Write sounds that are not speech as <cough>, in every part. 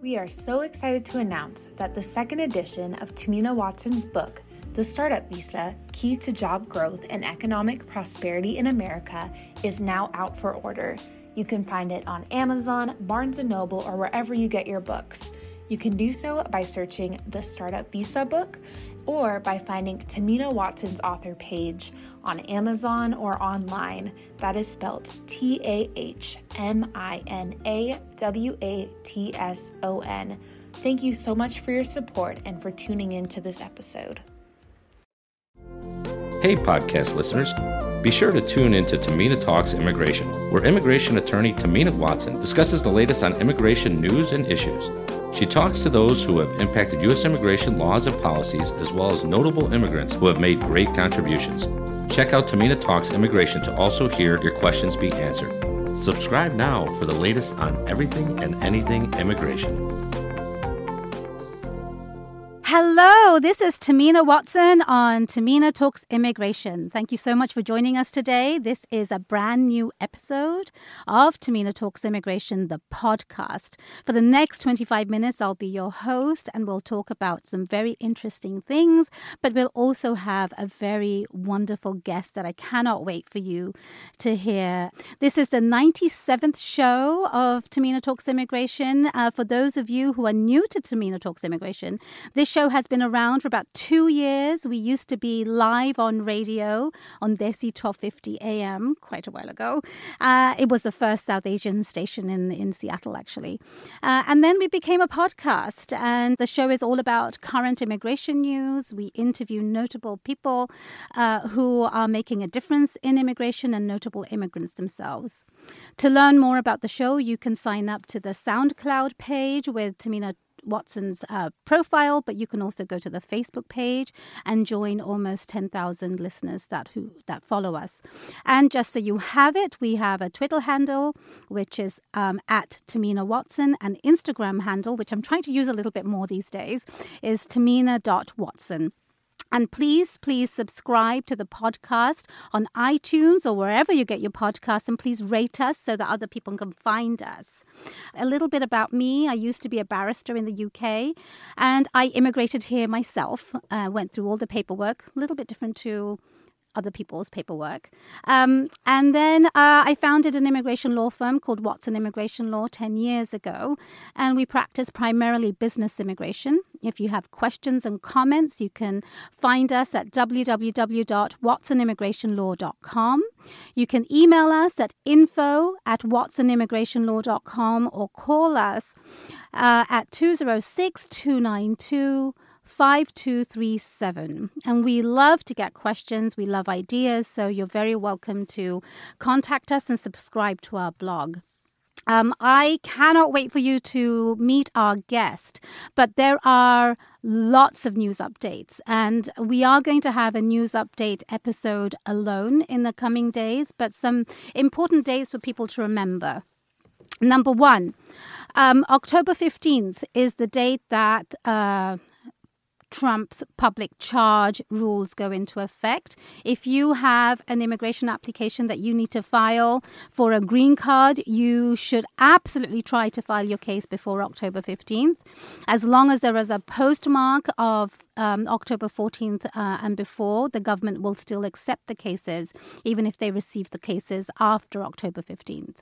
We are so excited to announce that the second edition of Tahmina Watson's book, The Startup Visa Key to Job Growth and Economic Prosperity in America, is now out for order. You can find it on Amazon, Barnes & Noble, or wherever you get your books. You can do so by searching the Startup Visa book or by finding Tahmina Watson's author page on Amazon or online. That is spelled T A H M I N A W A T S O N. Thank you so much for your support and for tuning in to this episode. Hey, podcast listeners. Be sure to tune in to Tahmina Talks Immigration, where immigration attorney Tahmina Watson discusses the latest on immigration news and issues. She talks to those who have impacted U.S. immigration laws and policies, as well as notable immigrants who have made great contributions. Check out Tahmina Talks Immigration to also hear your questions be answered. Subscribe now for the latest on everything and anything immigration. Hello, this is Tahmina Watson on Tahmina Talks Immigration. Thank you so much for joining us today. This is a brand new episode of Tahmina Talks Immigration, the podcast. For the next 25 minutes, I'll be your host and we'll talk about some very interesting things, but we'll also have a very wonderful guest that I cannot wait for you to hear. This is the 97th show of Tahmina Talks Immigration. Uh, for those of you who are new to Tahmina Talks Immigration, this show has been around for about two years. We used to be live on radio on Desi 1250 AM quite a while ago. Uh, it was the first South Asian station in, in Seattle, actually. Uh, and then we became a podcast, and the show is all about current immigration news. We interview notable people uh, who are making a difference in immigration and notable immigrants themselves. To learn more about the show, you can sign up to the SoundCloud page with Tahmina Watson's uh, profile, but you can also go to the Facebook page and join almost 10,000 listeners that who that follow us. And just so you have it, we have a Twitter handle, which is um, at Tahmina Watson, and Instagram handle, which I'm trying to use a little bit more these days, is Tahmina.Watson. And please, please subscribe to the podcast on iTunes or wherever you get your podcasts. And please rate us so that other people can find us. A little bit about me. I used to be a barrister in the UK and I immigrated here myself, uh, went through all the paperwork, a little bit different to other people's paperwork. Um, and then uh, I founded an immigration law firm called Watson Immigration Law 10 years ago. And we practice primarily business immigration. If you have questions and comments, you can find us at www.watsonimmigrationlaw.com. You can email us at info at watsonimmigrationlaw.com or call us uh, at 206 292 5237. And we love to get questions, we love ideas, so you're very welcome to contact us and subscribe to our blog. Um, I cannot wait for you to meet our guest, but there are lots of news updates, and we are going to have a news update episode alone in the coming days, but some important days for people to remember. Number one, um, October 15th is the date that uh, Trump's public charge rules go into effect. If you have an immigration application that you need to file for a green card, you should absolutely try to file your case before October 15th. As long as there is a postmark of um, October 14th uh, and before, the government will still accept the cases, even if they receive the cases after October 15th.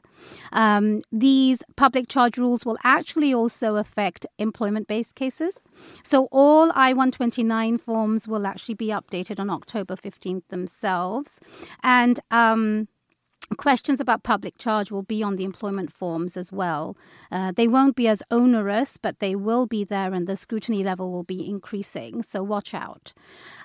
Um, these public charge rules will actually also affect employment based cases. So all I 129 forms will actually be updated on October 15th themselves. And um, Questions about public charge will be on the employment forms as well. Uh, they won't be as onerous, but they will be there, and the scrutiny level will be increasing. So watch out.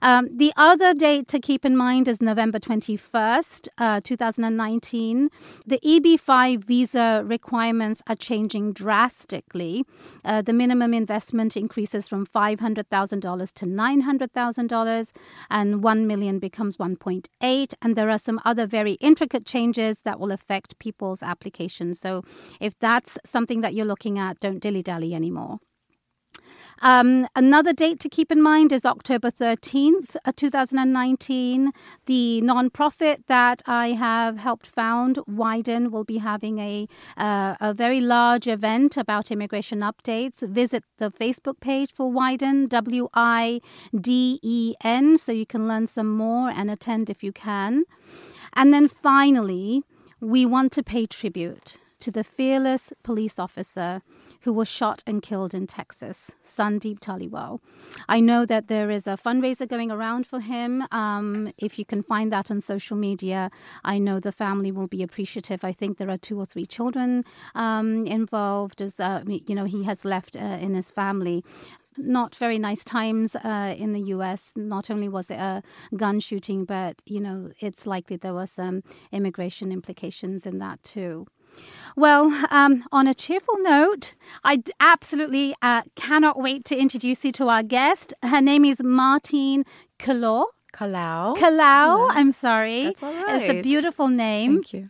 Um, the other date to keep in mind is November 21st, uh, 2019. The EB5 visa requirements are changing drastically. Uh, the minimum investment increases from $500,000 to $900,000, and 1 million becomes 1.8. And there are some other very intricate changes changes that will affect people's applications. So if that's something that you're looking at, don't dilly dally anymore. Um, another date to keep in mind is October 13th, uh, 2019. The nonprofit that I have helped found, Widen, will be having a, uh, a very large event about immigration updates. Visit the Facebook page for Widen, W I D E N, so you can learn some more and attend if you can. And then finally, we want to pay tribute to the fearless police officer who was shot and killed in Texas, Sandeep Dhaliwal. I know that there is a fundraiser going around for him. Um, if you can find that on social media, I know the family will be appreciative. I think there are two or three children um, involved. As uh, you know, he has left uh, in his family not very nice times uh, in the US. Not only was it a gun shooting, but you know it's likely there were some immigration implications in that too. Well, um, on a cheerful note, I absolutely uh, cannot wait to introduce you to our guest. Her name is Martine Kalaw. Kalaw. Kalaw, I'm sorry. That's all right. It's a beautiful name. Thank you.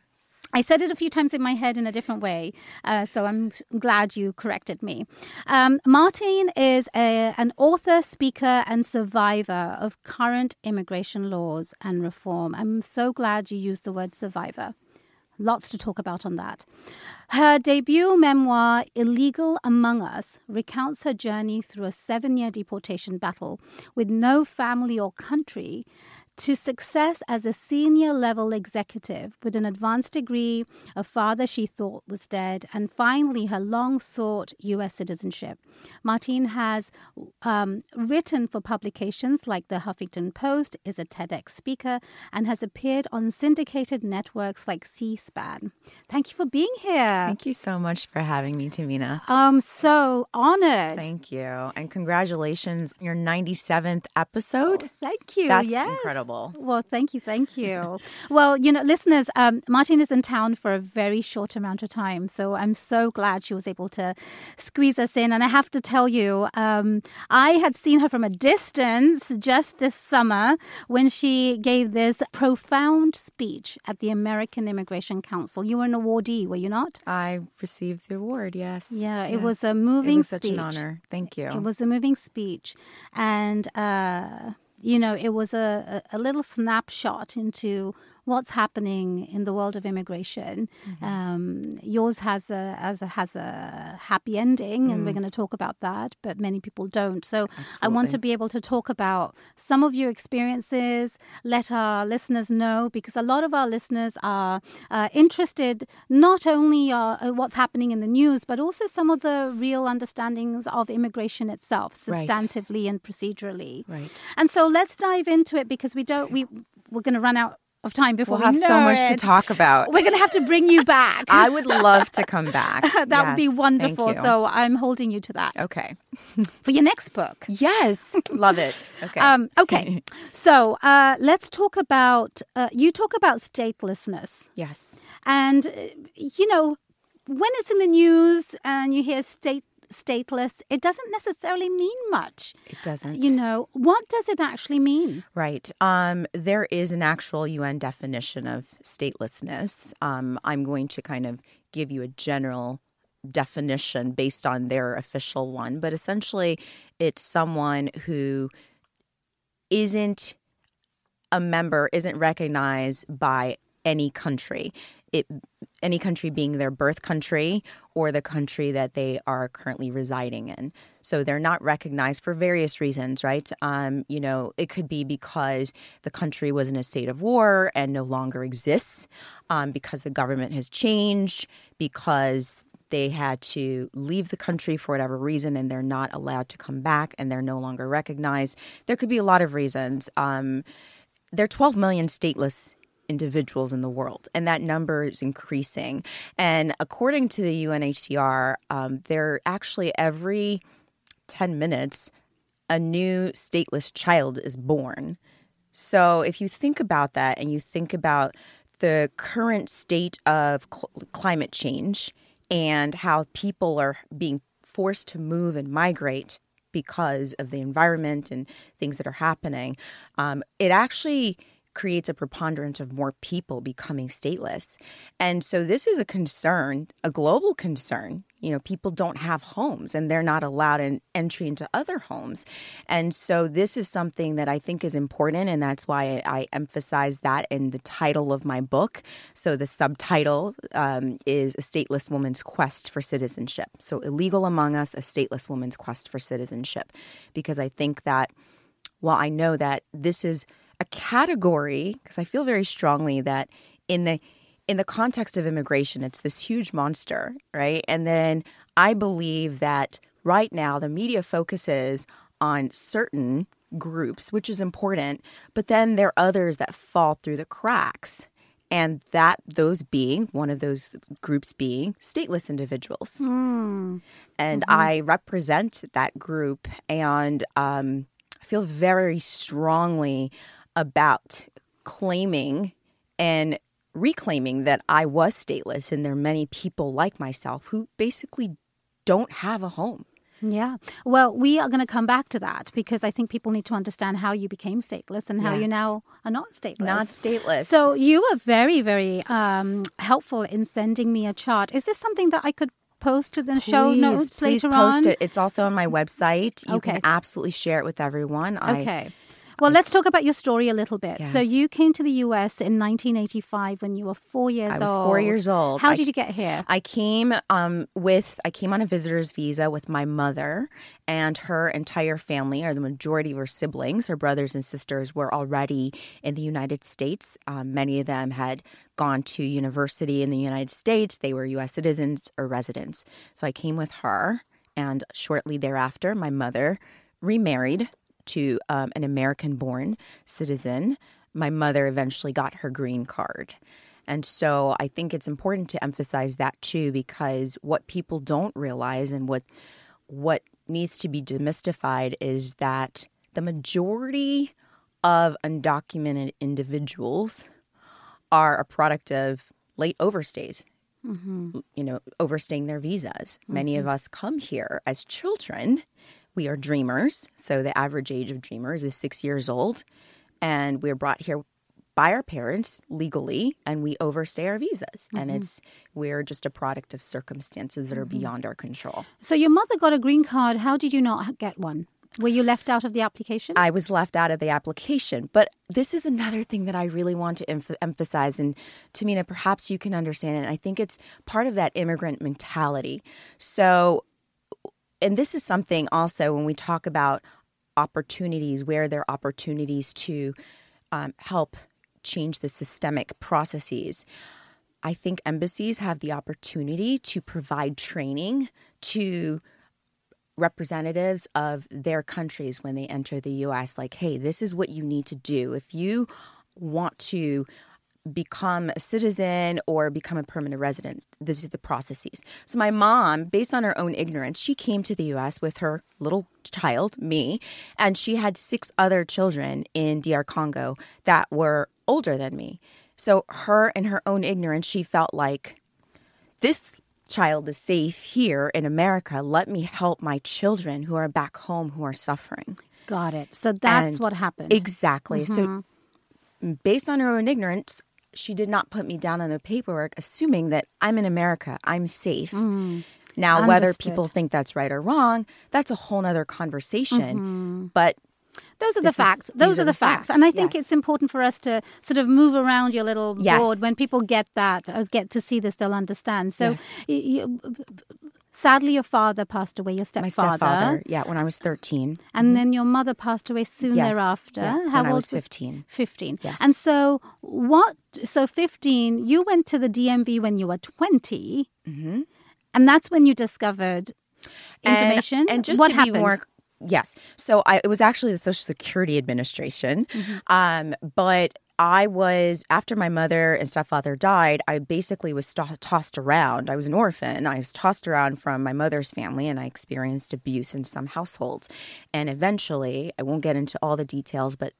I said it a few times in my head in a different way, uh, so I'm glad you corrected me. Um, Martine is a, an author, speaker, and survivor of current immigration laws and reform. I'm so glad you used the word survivor. Lots to talk about on that. Her debut memoir, Illegal Among Us, recounts her journey through a seven year deportation battle with no family or country to success as a senior level executive with an advanced degree, a father she thought was dead, and finally her long sought U.S. citizenship. Martine has um, written for publications like the Huffington Post, is a TEDx speaker, and has appeared on syndicated networks like C SPAN. Thank you for being here. Thank you so much for having me, Tahmina. I'm so honored. Thank you. And congratulations on your 97th episode. Oh, thank you. That's yes. incredible. Well, thank you, thank you. well, you know, listeners, um, Martine is in town for a very short amount of time, so I'm so glad she was able to squeeze us in. And I have to tell you, um, I had seen her from a distance just this summer when she gave this profound speech at the American Immigration Council. You were an awardee, were you not? I received the award, yes. Yeah, it was a moving It was speech. such an honor. Thank you. It was a moving speech, and uh, you know, it was a, a, little snapshot into what's happening in the world of immigration. Mm-hmm. Um, yours has a, has a has a happy ending, and we're going to talk about that. But many people don't. So I want to Mm. Be able to talk about some of your experiences. Let our listeners know because a lot of our listeners are uh, interested not only uh, what's happening in the news, but also some of the real understandings of immigration itself, Right. substantively and procedurally. Right. And so let's dive into it because we don't we we're going to run out of time before We'll have we so know much to talk about. We're going to have to bring you back. <laughs> I would love to come back. <laughs> that would be wonderful. So I'm holding you to that okay. <laughs> for your next book. Yes. love it. Okay. Um, okay, so uh, let's talk about. Uh, you talk about statelessness, yes. and uh, you know when it's in the news and you hear state stateless, it doesn't necessarily mean much. It doesn't. You know, what does it actually mean? Right. Um, there is an actual UN definition of statelessness. Um, I'm going to kind of give you a general definition based on their official one, but essentially, it's someone who isn't a member, isn't recognized by any country. It any country being their birth country or the country that they are currently residing in. So they're not recognized for various reasons, right? Um, you know, it could be because the country was in a state of war and no longer exists, um, because the government has changed, because they had to leave the country for whatever reason and they're not allowed to come back and they're no longer recognized. There could be a lot of reasons. Um, there are 12 million stateless individuals in the world, and that number is increasing. And according to the UNHCR, um, there actually every 10 minutes, a new stateless child is born. So if you think about that and you think about the current state of cl- climate change and how people are being forced to move and migrate because of the environment and things that are happening, um, it actually creates a preponderance of more people becoming stateless. And so this is a concern, a global concern. You know, people don't have homes and they're not allowed an entry into other homes. And so this is something that I think is important. And that's why I, emphasize that in the title of my book. So the subtitle um, is A Stateless Woman's Quest for Citizenship. So Illegal Among Us, A Stateless Woman's Quest for Citizenship. Because I think that while I know that this is a category because I feel very strongly that in the in the context of immigration, it's this huge monster, right? And then I believe that right now the media focuses on certain groups, which is important, but then there are others that fall through the cracks. And that those being one of those groups being stateless individuals. Mm. And mm-hmm. I represent that group and um, I feel very strongly about claiming and reclaiming that I was stateless and there are many people like myself who basically don't have a home. Yeah. Well, we are going to come back to that because I think people need to understand how you became stateless and how yeah. you now are not stateless. Not stateless. So you were very, very um, helpful in sending me a chart. Is this something that I could post to the please, show notes please later post on? it. It's also on my website. You okay. can absolutely share it with everyone. Okay. I, well, let's talk about your story a little bit. Yes. So you came to the U.S. in 1985 when you were four years old. I was old. four years old. How did you get here? I came um, with I came on a visitor's visa with my mother and her entire family, or the majority of her siblings, her brothers and sisters, were already in the United States. Um, many of them had gone to university in the United States. They were U.S. citizens or residents. So I came with her, and shortly thereafter, my mother remarried to um, an American born citizen. My mother eventually got her green card. And so I think it's important to emphasize that too, because what people don't realize and what what needs to be demystified is that the majority of undocumented individuals are a product of late overstays. Mm-hmm. You know, overstaying their visas. Mm-hmm. Many of mm-hmm. us come here as children we are dreamers. So the average age of dreamers is six years old. And we're brought here by our parents legally and we overstay our visas mm-hmm. and it's we're just a product of circumstances that are mm-hmm. beyond our control so your mother got a green card how did you not get one were you left out of the application? I was left out of the application. But this is another thing that I really want to em- emphasize. And Tahmina, perhaps you can understand it. And I think it's part of that immigrant mentality. So and this is something also when we talk about opportunities, where there are opportunities to um, help change the systemic processes. I think embassies have the opportunity to provide training to representatives of their countries when they enter the US like hey this is what you need to do if you want to become a citizen or become a permanent resident. This is the processes. So my mom, based on her own ignorance, she came to the US with her little child, me, and she had six other children in DR Congo that were older than me. So her in her own ignorance, she felt like this child is safe here in America. Let me help my children who are back home who are suffering. Got it. So that's and what happened. Exactly. Mm-hmm. So based on her own ignorance, she did not put me down on the paperwork, assuming that I'm in America, I'm safe. Mm, now, understood. whether people think that's right or wrong, that's a whole other conversation. Mm-hmm. But those are the facts. Is, those are, are the facts. facts. And I think yes. it's important for us to sort of move around your little yes. board. When people get that, uh, get to see this, they'll understand. So, yes. you, Sadly, your father passed away, your stepfather. My stepfather, yeah, when I was 13. And mm-hmm. then your mother passed away soon yes, thereafter. Yeah, How when I was 15. 15. Yes. And so, what, so 15, you went to the DMV when you were 20. Mm-hmm. And that's when you discovered information. And, and just what to happened? be more Yes. So I, it was actually the Social Security Administration. Mm-hmm. Um, but I was, after my mother and stepfather died, I basically was st- tossed around. I was an orphan. I was tossed around from my mother's family and I experienced abuse in some households. And eventually, I won't get into all the details, but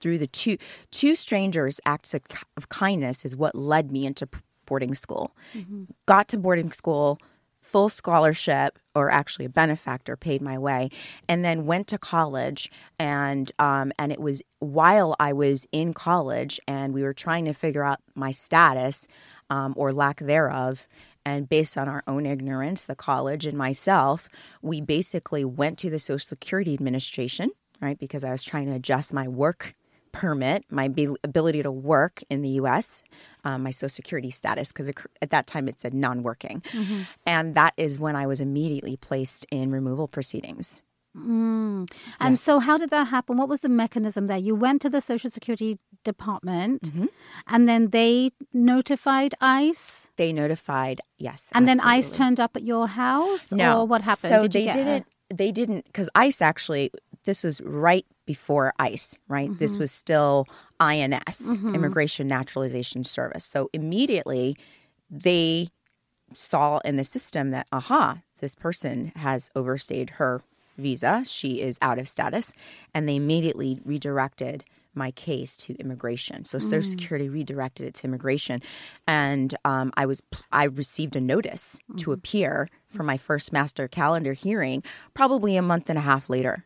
through the two two strangers' acts of, of kindness is what led me into boarding school. Mm-hmm. Got to boarding school, full scholarship, or actually a benefactor paid my way, and then went to college. And um, and it was while I was in college, and we were trying to figure out my status um, or lack thereof. And based on our own ignorance, the college and myself, we basically went to the Social Security Administration, right? Because I was trying to adjust my work permit, my ability to work in the US, um, my Social Security status, because at that time it said non working. Mm-hmm. And that is when I was immediately placed in removal proceedings. Mm. And yes. so, how did that happen? What was the mechanism there? You went to the Social Security Department, mm-hmm. and then they notified ICE. They notified, yes. And absolutely. then ICE turned up at your house. No, or what happened? So Did they didn't. Her? They didn't because ICE actually. This was right before ICE, right? Mm-hmm. This was still INS, mm-hmm. Immigration Naturalization Service. So immediately, they saw in the system that aha, this person has overstayed her visa. She is out of status. And they immediately redirected my case to immigration. So Social mm. Security redirected it to immigration, and um, I was I received a notice mm. to mm-hmm. appear for my first master calendar hearing, probably a month and a half later.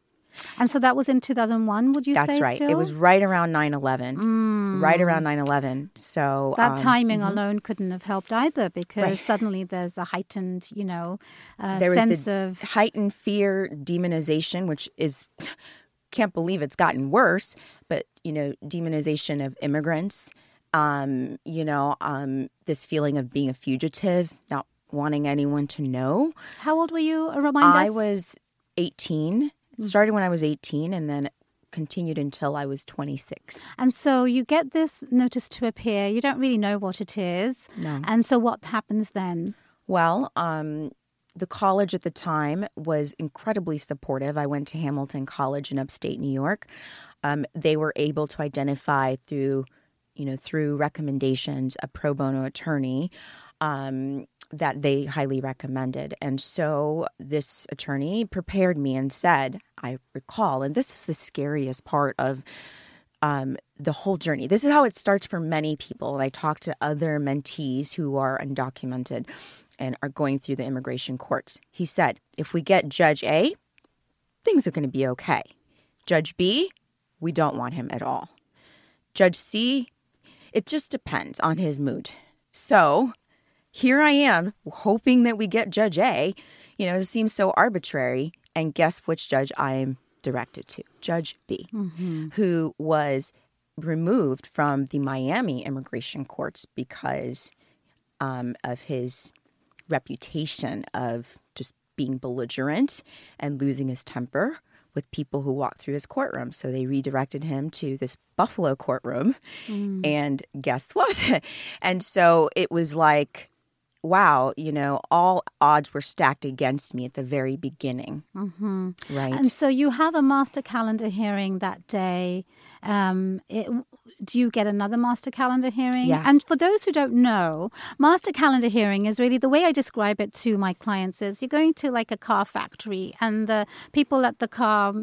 And so that was in 2001, would you That's say? right. Still? It was right around 9 11. Mm. Right around 9 11. So that um, timing mm-hmm. alone couldn't have helped either because right. suddenly there's a heightened, you know, uh, there sense the of. Heightened fear, demonization, which is. <sighs> Can't believe it's gotten worse, but you know, demonization of immigrants, um, you know, um, this feeling of being a fugitive, not wanting anyone to know. How old were you? A remind I was 18 started when I was 18 and then continued until I was 26. And so you get this notice to appear. You don't really know what it is. No. And so what happens then? Well, um, the college at the time was incredibly supportive. I went to Hamilton College in upstate New York. Um, they were able to identify through, you know, through recommendations a pro bono attorney. Um, that they highly recommended. And so this attorney prepared me and said, I recall, and this is the scariest part of um, the whole journey. This is how it starts for many people. And I talk to other mentees who are undocumented and are going through the immigration courts. He said, if we get Judge A, things are going to be okay. Judge B, we don't want him at all. Judge C, it just depends on his mood. So here I am hoping that we get Judge A. You know, it seems so arbitrary. And guess which judge I'm directed to? Judge B, mm-hmm. who was removed from the Miami immigration courts because um, of his reputation of just being belligerent and losing his temper with people who walked through his courtroom. So they redirected him to this Buffalo courtroom. Mm. And guess what? <laughs> and so it was like, wow, you know, all odds were stacked against me at the very beginning. Mm-hmm. Right. And so you have a master calendar hearing that day. Um, it, do you get another master calendar hearing? Yeah. And for those who don't know, master calendar hearing is really the way I describe it to my clients is you're going to like a car factory and the people at the car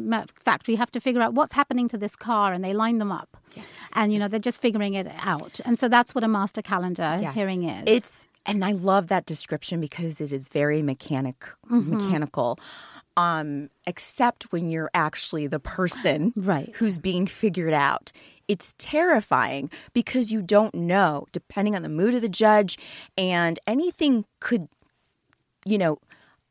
factory have to figure out what's happening to this car and they line them up. Yes. And you know, yes. they're just figuring it out. And so that's what a master calendar yes. hearing is. It's and I love that description because it is very mechanic mm-hmm. mechanical. Um, except when you're actually the person <laughs> right. who's being figured out. It's terrifying because you don't know, depending on the mood of the judge, and anything could, you know,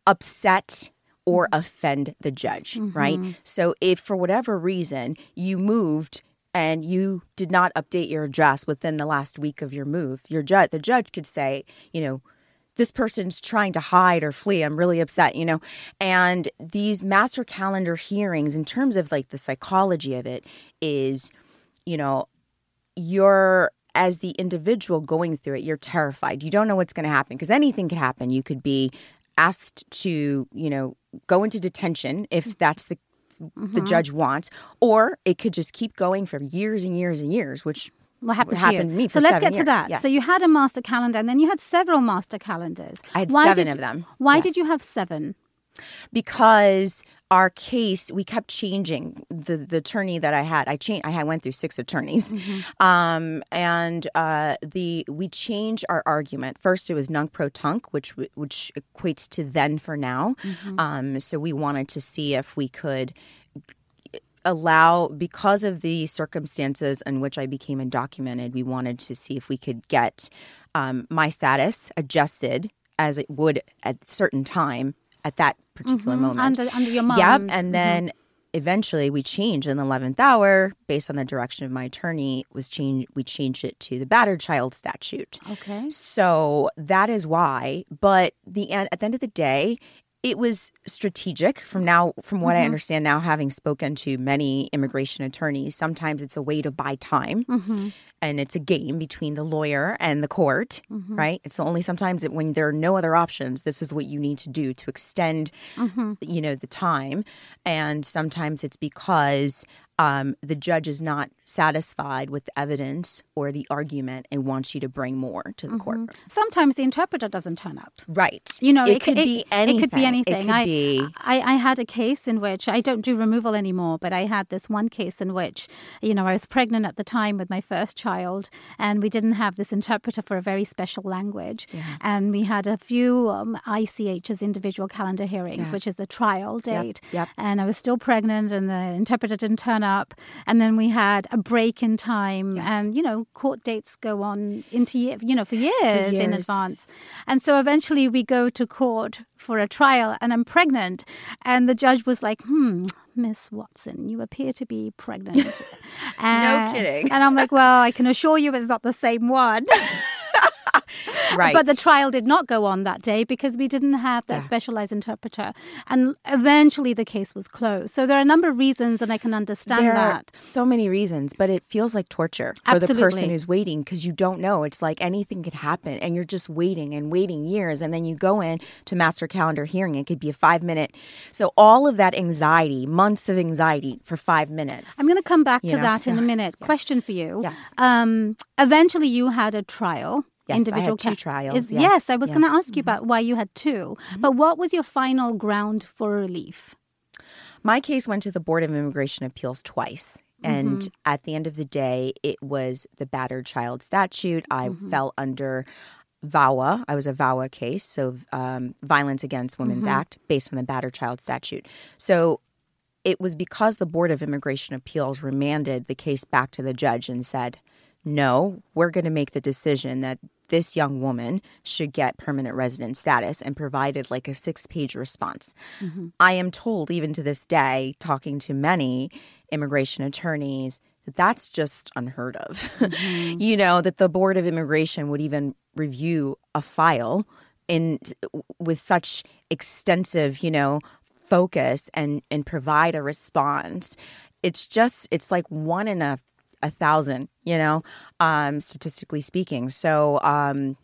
upset or mm-hmm. offend the judge, mm-hmm. right? So if for whatever reason you moved and you did not update your address within the last week of your move, your judge, the judge could say, you know, this person's trying to hide or flee. I'm really upset, you know. And these master calendar hearings, in terms of like the psychology of it, is, you know, you're as the individual going through it, you're terrified. You don't know what's going to happen because anything could happen. You could be asked to, you know, go into detention if that's the mm-hmm. the judge wants, or it could just keep going for years and years and years, which what happened, happened to, to me so let's get years. to that. Yes. So you had a master calendar, and then you had several master calendars. I had why seven did, of them. Why yes. did you have seven? because our case we kept changing the the attorney that I had. I changed. I went through six attorneys, Mm-hmm. um, and uh, the we changed our argument. First, it was nunc pro tunc, which which equates to then for now. Mm-hmm. Um, so we wanted to see if we could allow because of the circumstances in which I became undocumented, we wanted to see if we could get um, my status adjusted as it would at a certain time at that particular mm-hmm. moment. Under under your mom. Yep. And mm-hmm. then eventually we changed in the 11th hour based on the direction of my attorney was change we changed it to the battered child statute. Okay. So that is why. But the end at the end of the day, it was strategic from now from what I mm-hmm. understand now having spoken to many immigration attorneys, sometimes it's a way to buy time mm-hmm. and it's a game between the lawyer and the court, mm-hmm. right? It's only sometimes that when there are no other options, this is what you need to do to extend you know the time. And sometimes it's because um, the judge is not satisfied with the evidence or the argument and wants you to bring more to the court. Sometimes the interpreter doesn't turn up. Right. You know, it, could be anything. It could be anything. It could I, be. I, I had a case in which I don't do removal anymore, but I had this one case in which, you know, I was pregnant at the time with my first child, and we didn't have this interpreter for a very special language, and we had a few um, ICHs, individual calendar hearings, Yeah. which is the trial date, yep. and I was still pregnant, and the interpreter didn't turn up, and then we had a break in time, and you know, court dates go on into ye- you know for years, in years. advance. And so eventually we go to court for a trial and I'm pregnant. And the judge was like, hmm, Miss Watson, you appear to be pregnant. <laughs> And- kidding. And I'm like, well, I can assure you it's not the same one. <laughs> Right. But the trial did not go on that day because we didn't have that specialized interpreter. And eventually the case was closed. So there are a number of reasons, and I can understand there that. are so many reasons, but it feels like torture for the person who's waiting because you don't know. It's like anything could happen, and you're just waiting and waiting years, and then you go in to master calendar hearing. It could be a five minute. So all of that anxiety, months of anxiety for five minutes. I'm going to come back to know, that in a minute. Question for you. Yes. Um, eventually, you had a trial. Yes, I had individual two ca- trials, Is- yes, yes, I was going to. Mm-hmm. ask you about why you had 2 But what was your final ground for relief? My case went to the Board of Immigration Appeals twice. And at the end of the day, it was the battered child statute. I fell under VAWA. I was a VAWA case, so um, Violence Against Women's Act, based on the battered child statute. So it was because the Board of Immigration Appeals remanded the case back to the judge and said, no, we're going to make the decision that this young woman should get permanent resident status and provided like a six page response. Mm-hmm. I am told, even to this day, talking to many immigration attorneys, that that's just unheard of. Mm-hmm. <laughs> you know, that the Board of Immigration would even review a file in with such extensive, you know, focus and and provide a response. It's just it's like one in a a thousand, you know, um, statistically speaking. So um,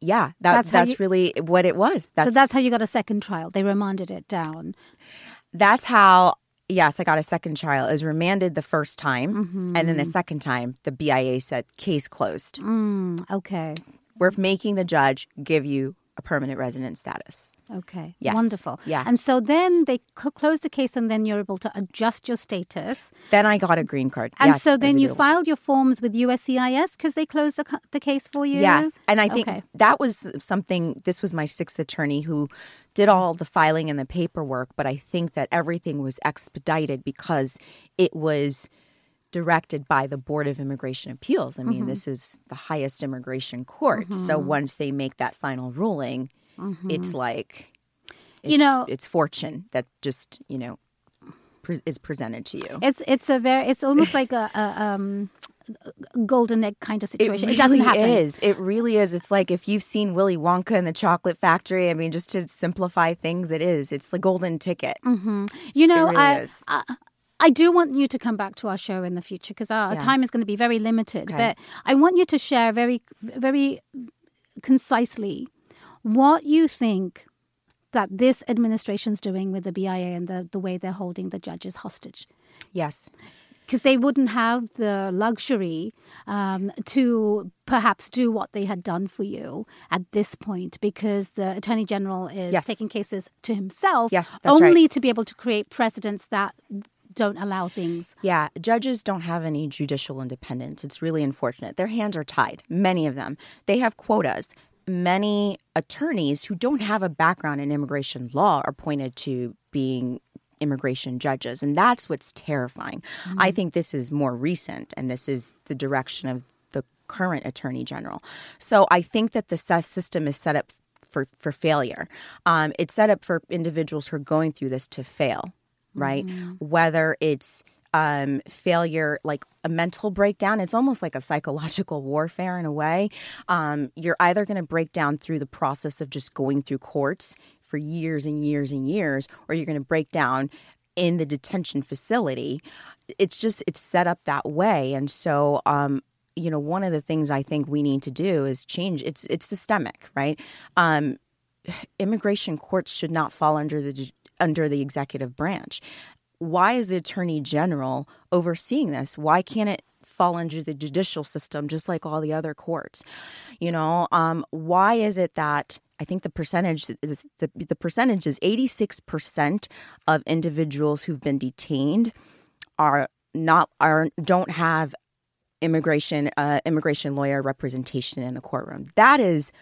yeah, that, That's that's, you- really what it was. That's so that's how you got a second trial. They remanded it down. that's how yes i got a second trial it was remanded the first time Mm-hmm. and then the second time the bia said case closed Mm, okay. we're making the judge give you permanent resident status Okay. Yes. Wonderful. Yeah. And so then they cl- close the case, and then you're able to adjust your status. then i got a green card And Yes, so then you filed your forms with USCIS because they closed the, the case for you. Yes. And I think Okay. that was something, this was my sixth attorney who did all the filing and the paperwork, but I think that everything was expedited because it was directed by the Board of Immigration Appeals. I mean, Mm-hmm. this is the highest immigration court. So once they make that final ruling, it's like, Mm-hmm. You know- it's fortune that just, you know, pre- is presented to you. It's it's a very it's almost like a, a um golden egg kind of situation. It, really doesn't happen. is. It really is. It's like if you've seen Willy Wonka and the Chocolate Factory. I mean, just to simplify things, it is. It's the golden ticket. You know, really I. I I do want you to come back to our show in the future because our Yeah. time is going to be very limited. Okay. But I want you to share very very concisely what you think that this administration's doing with the BIA and the, the way they're holding the judges hostage. Yes. because they wouldn't have the luxury um, to perhaps do what they had done for you at this point because the attorney general is Yes. taking cases to himself Yes, only right. to be able to create precedents that don't allow things Yeah, judges don't have any judicial independence. It's really unfortunate. Their hands are tied, many of them. They have quotas. Many attorneys who don't have a background in immigration law are pointed to being immigration judges. And that's what's terrifying. I think this is more recent, and this is the direction of the current attorney general. So I think that the system is set up for, for failure. Um, it's set up for individuals who are going through this to fail, right? Whether it's um, failure, like a mental breakdown, it's almost like a psychological warfare in a way. Um, you're either going to break down through the process of just going through courts for years and years and years, or you're going to break down in the detention facility. It's just it's set up that way, and so um, you know one of the things I think we need to do is change. It's it's systemic, right? Um, <sighs> immigration courts should not fall under the under the executive branch. Why is the attorney general overseeing this? Why can't it fall under the judicial system just like all the other courts? You know, um, why is it that I think the percentage is the, the percentage is 86% of individuals who've been detained are not are don't have immigration uh, immigration lawyer representation in the courtroom. That is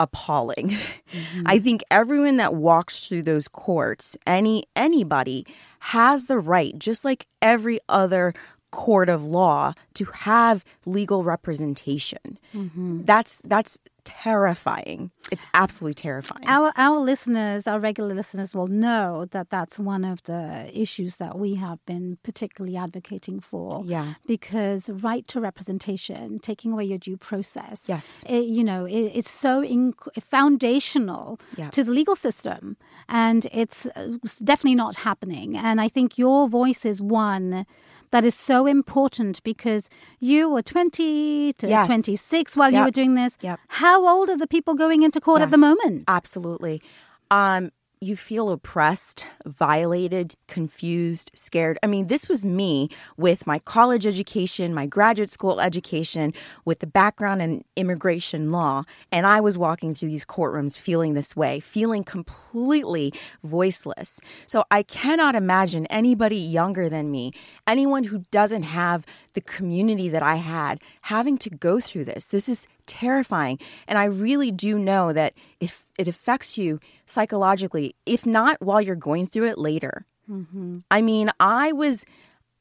appalling. Mm-hmm. I think everyone that walks through those courts, any anybody has the right just like every other court of law to have legal representation. Mm-hmm. That's that's terrifying. It's absolutely terrifying. Our our listeners, our regular listeners, will know that that's one of the issues that we have been particularly advocating for. Yeah. because right to representation, taking away your due process, Yes. it, you know, it, it's so foundational Yeah. to the legal system, and it's uh, definitely not happening. And I think your voice is one. That is so important because you were 20 to Yes. 26 while you were doing this. Yep. How old are the people going into court at the moment? Absolutely. Um, you feel oppressed, violated, confused, scared. I mean, this was me with my college education, my graduate school education, with the background in immigration law. And I was walking through these courtrooms feeling this way, feeling completely voiceless. So I cannot imagine anybody younger than me, anyone who doesn't have the community that I had, having to go through this. This is terrifying. And I really do know that if it affects you psychologically, if not while you're going through it later. Mm-hmm. I mean, I was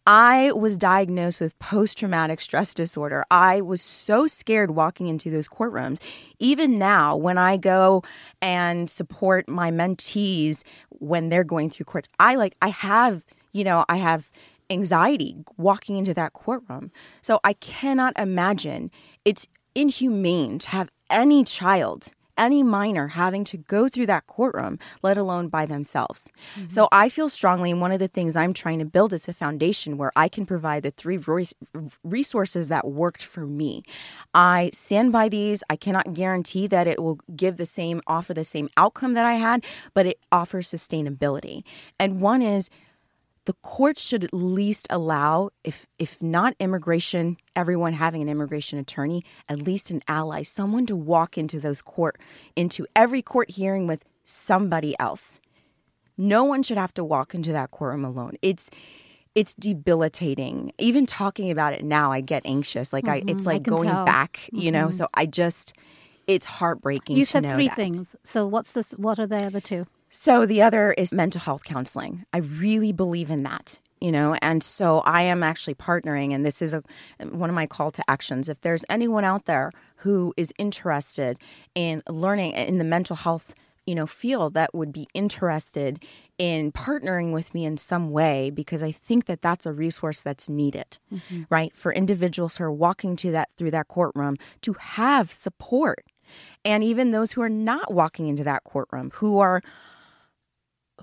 I was diagnosed with post traumatic stress disorder. I was so scared walking into those courtrooms. Even now, when I go and support my mentees when they're going through courts, I like, I have, you know, I have anxiety walking into that courtroom. So I cannot imagine it's inhumane to have any child any minor having to go through that courtroom, let alone by themselves. Mm-hmm. So I feel strongly, and one of the things I'm trying to build is a foundation where I can provide the three resources that worked for me. I stand by these. I cannot guarantee that it will give the same, offer the same outcome that I had, but it offers sustainability. And one is the courts should at least allow if if not immigration everyone having an immigration attorney at least an ally someone to walk into those court into every court hearing with somebody else no one should have to walk into that courtroom alone it's it's debilitating even talking about it now i get anxious like i it's mm-hmm. like can going tell. back you know mm-hmm. so i just it's heartbreaking You said three that. things. So what's this? What are the other two? So the other is mental health counseling. I really believe in that, you know, and so I am actually partnering, and this is a one of my call to actions. If there's anyone out there who is interested in learning in the mental health, you know, field that would be interested in partnering with me in some way, because I think that that's a resource that's needed, mm-hmm. right, for individuals who are walking to that through that courtroom to have support. And even those who are not walking into that courtroom, who are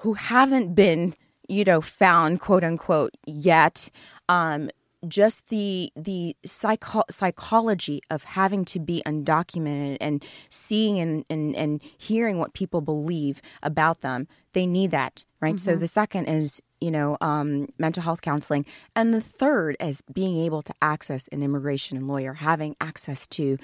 who haven't been, you know, found quote unquote yet, um, just the the psycho- psychology of having to be undocumented and seeing and, and, and hearing what people believe about them they need that right? Mm-hmm. so the second is you know um, mental health counseling. And the third is being able to access an immigration lawyer having access to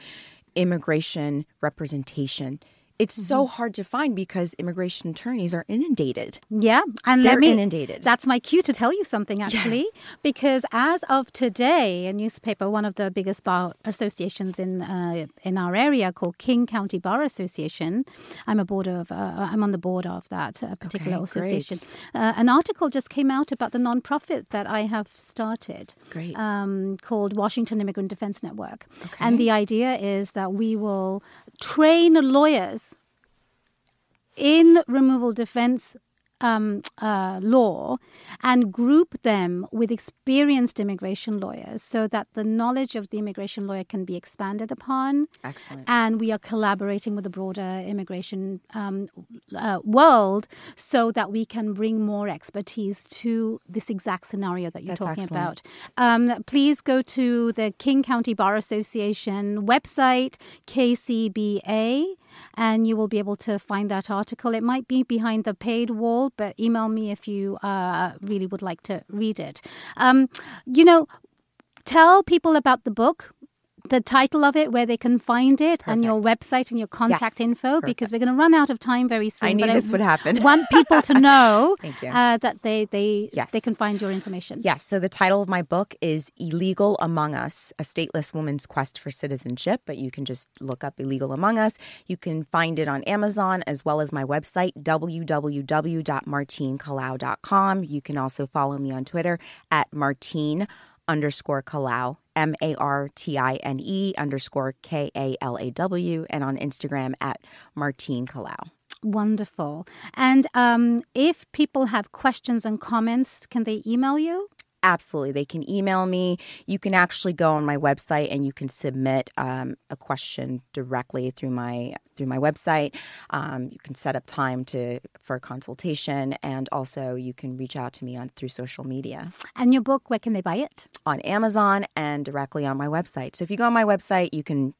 immigration representation it's mm-hmm. so hard to find because immigration attorneys are inundated. Yeah, and they're me, inundated. That's my cue to tell you something actually, yes. because as of today, a newspaper, one of the biggest bar associations in uh, in our area called King County Bar Association, I'm a board of uh, I'm on the board of that uh, particular okay, association. Uh, an article just came out about the nonprofit that I have started, great, um, called Washington Immigrant Defense Network, okay. and the idea is that we will train lawyers in removal defense um, uh, law and group them with experienced immigration lawyers so that the knowledge of the immigration lawyer can be expanded upon. Excellent. And we are collaborating with the broader immigration um, uh, world so that we can bring more expertise to this exact scenario that you're That's talking excellent. about. Um, please go to the King County Bar Association website, KCBA and you will be able to find that article. It might be behind the paid wall, but email me if you uh, really would like to read it. Um, you know, tell people about the book the title of it, where they can find it, Perfect. and your website and your contact yes. info, Perfect. because we're going to run out of time very soon. I knew this I would happen. <laughs> want people to know <laughs> uh, that they they yes. they can find your information. Yes. So the title of my book is "Illegal Among Us: A Stateless Woman's Quest for Citizenship," but you can just look up "Illegal Among Us." You can find it on Amazon as well as my website www.martinekalaw.com. You can also follow me on Twitter at Martine underscore Kalaw, M A R T I N E underscore K A L A W, and on Instagram at Martine Kalaw. Wonderful. And um, if people have questions and comments, can they email you? Absolutely. They can email me. You can actually go on my website and you can submit um, a question directly through my through my website. Um, you can set up time to for a consultation, and also you can reach out to me on through social media. And your book, where can they buy it? On Amazon and directly on my website. So if you go on my website, you can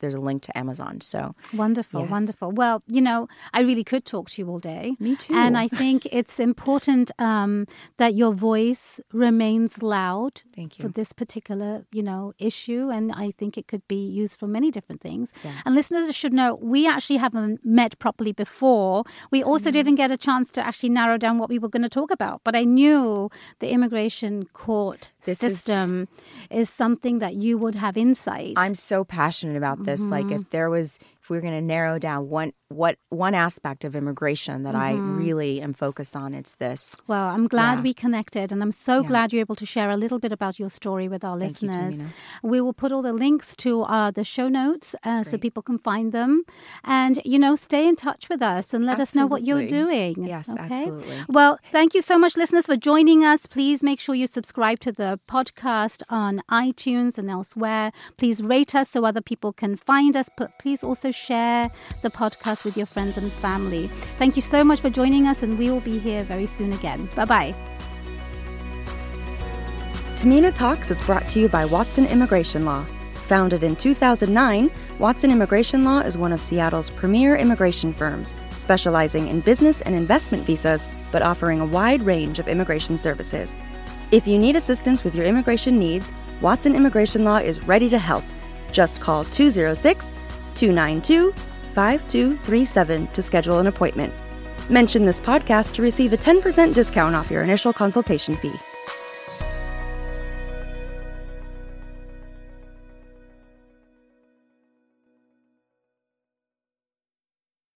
there's a link to Amazon. So wonderful, yes. wonderful. Well, you know, I really could talk to you all day. Me too. And I think <laughs> it's important um, that your voice remains loud. Thank you for this particular, you know, issue. And I think it could be used for many different things. Yeah. And listeners should know we actually haven't met properly before. We also mm-hmm. didn't get a chance to actually narrow down what we were going to talk about. But I knew the immigration court this system is, is something that you would have insight. I'm so passionate about this. Mm-hmm. Like if there was if we're going to narrow down one what one aspect of immigration that mm-hmm. I really am focused on, it's this. Well, I'm glad yeah. we connected, and I'm so yeah. glad you're able to share a little bit about your story with our Thank listeners. You, we will put all the links to uh, the show notes uh, so people can find them, and you know, stay in touch with us and let absolutely. us know what you're doing. Yes, okay? absolutely. Well, thank you so much, listeners, for joining us. Please make sure you subscribe to the podcast on iTunes and elsewhere. Please rate us so other people can find us. But please also share the podcast with your friends and family. Thank you so much for joining us, and we will be here very soon again. Bye bye. Tahmina Talks is brought to you by Watson Immigration Law. Founded in 2009, Watson Immigration Law is one of Seattle's premier immigration firms, specializing in business and investment visas, but offering a wide range of immigration services. If you need assistance with your immigration needs, Watson Immigration Law is ready to help. Just call 206 292 5237 to schedule an appointment. Mention this podcast to receive a 10% discount off your initial consultation fee.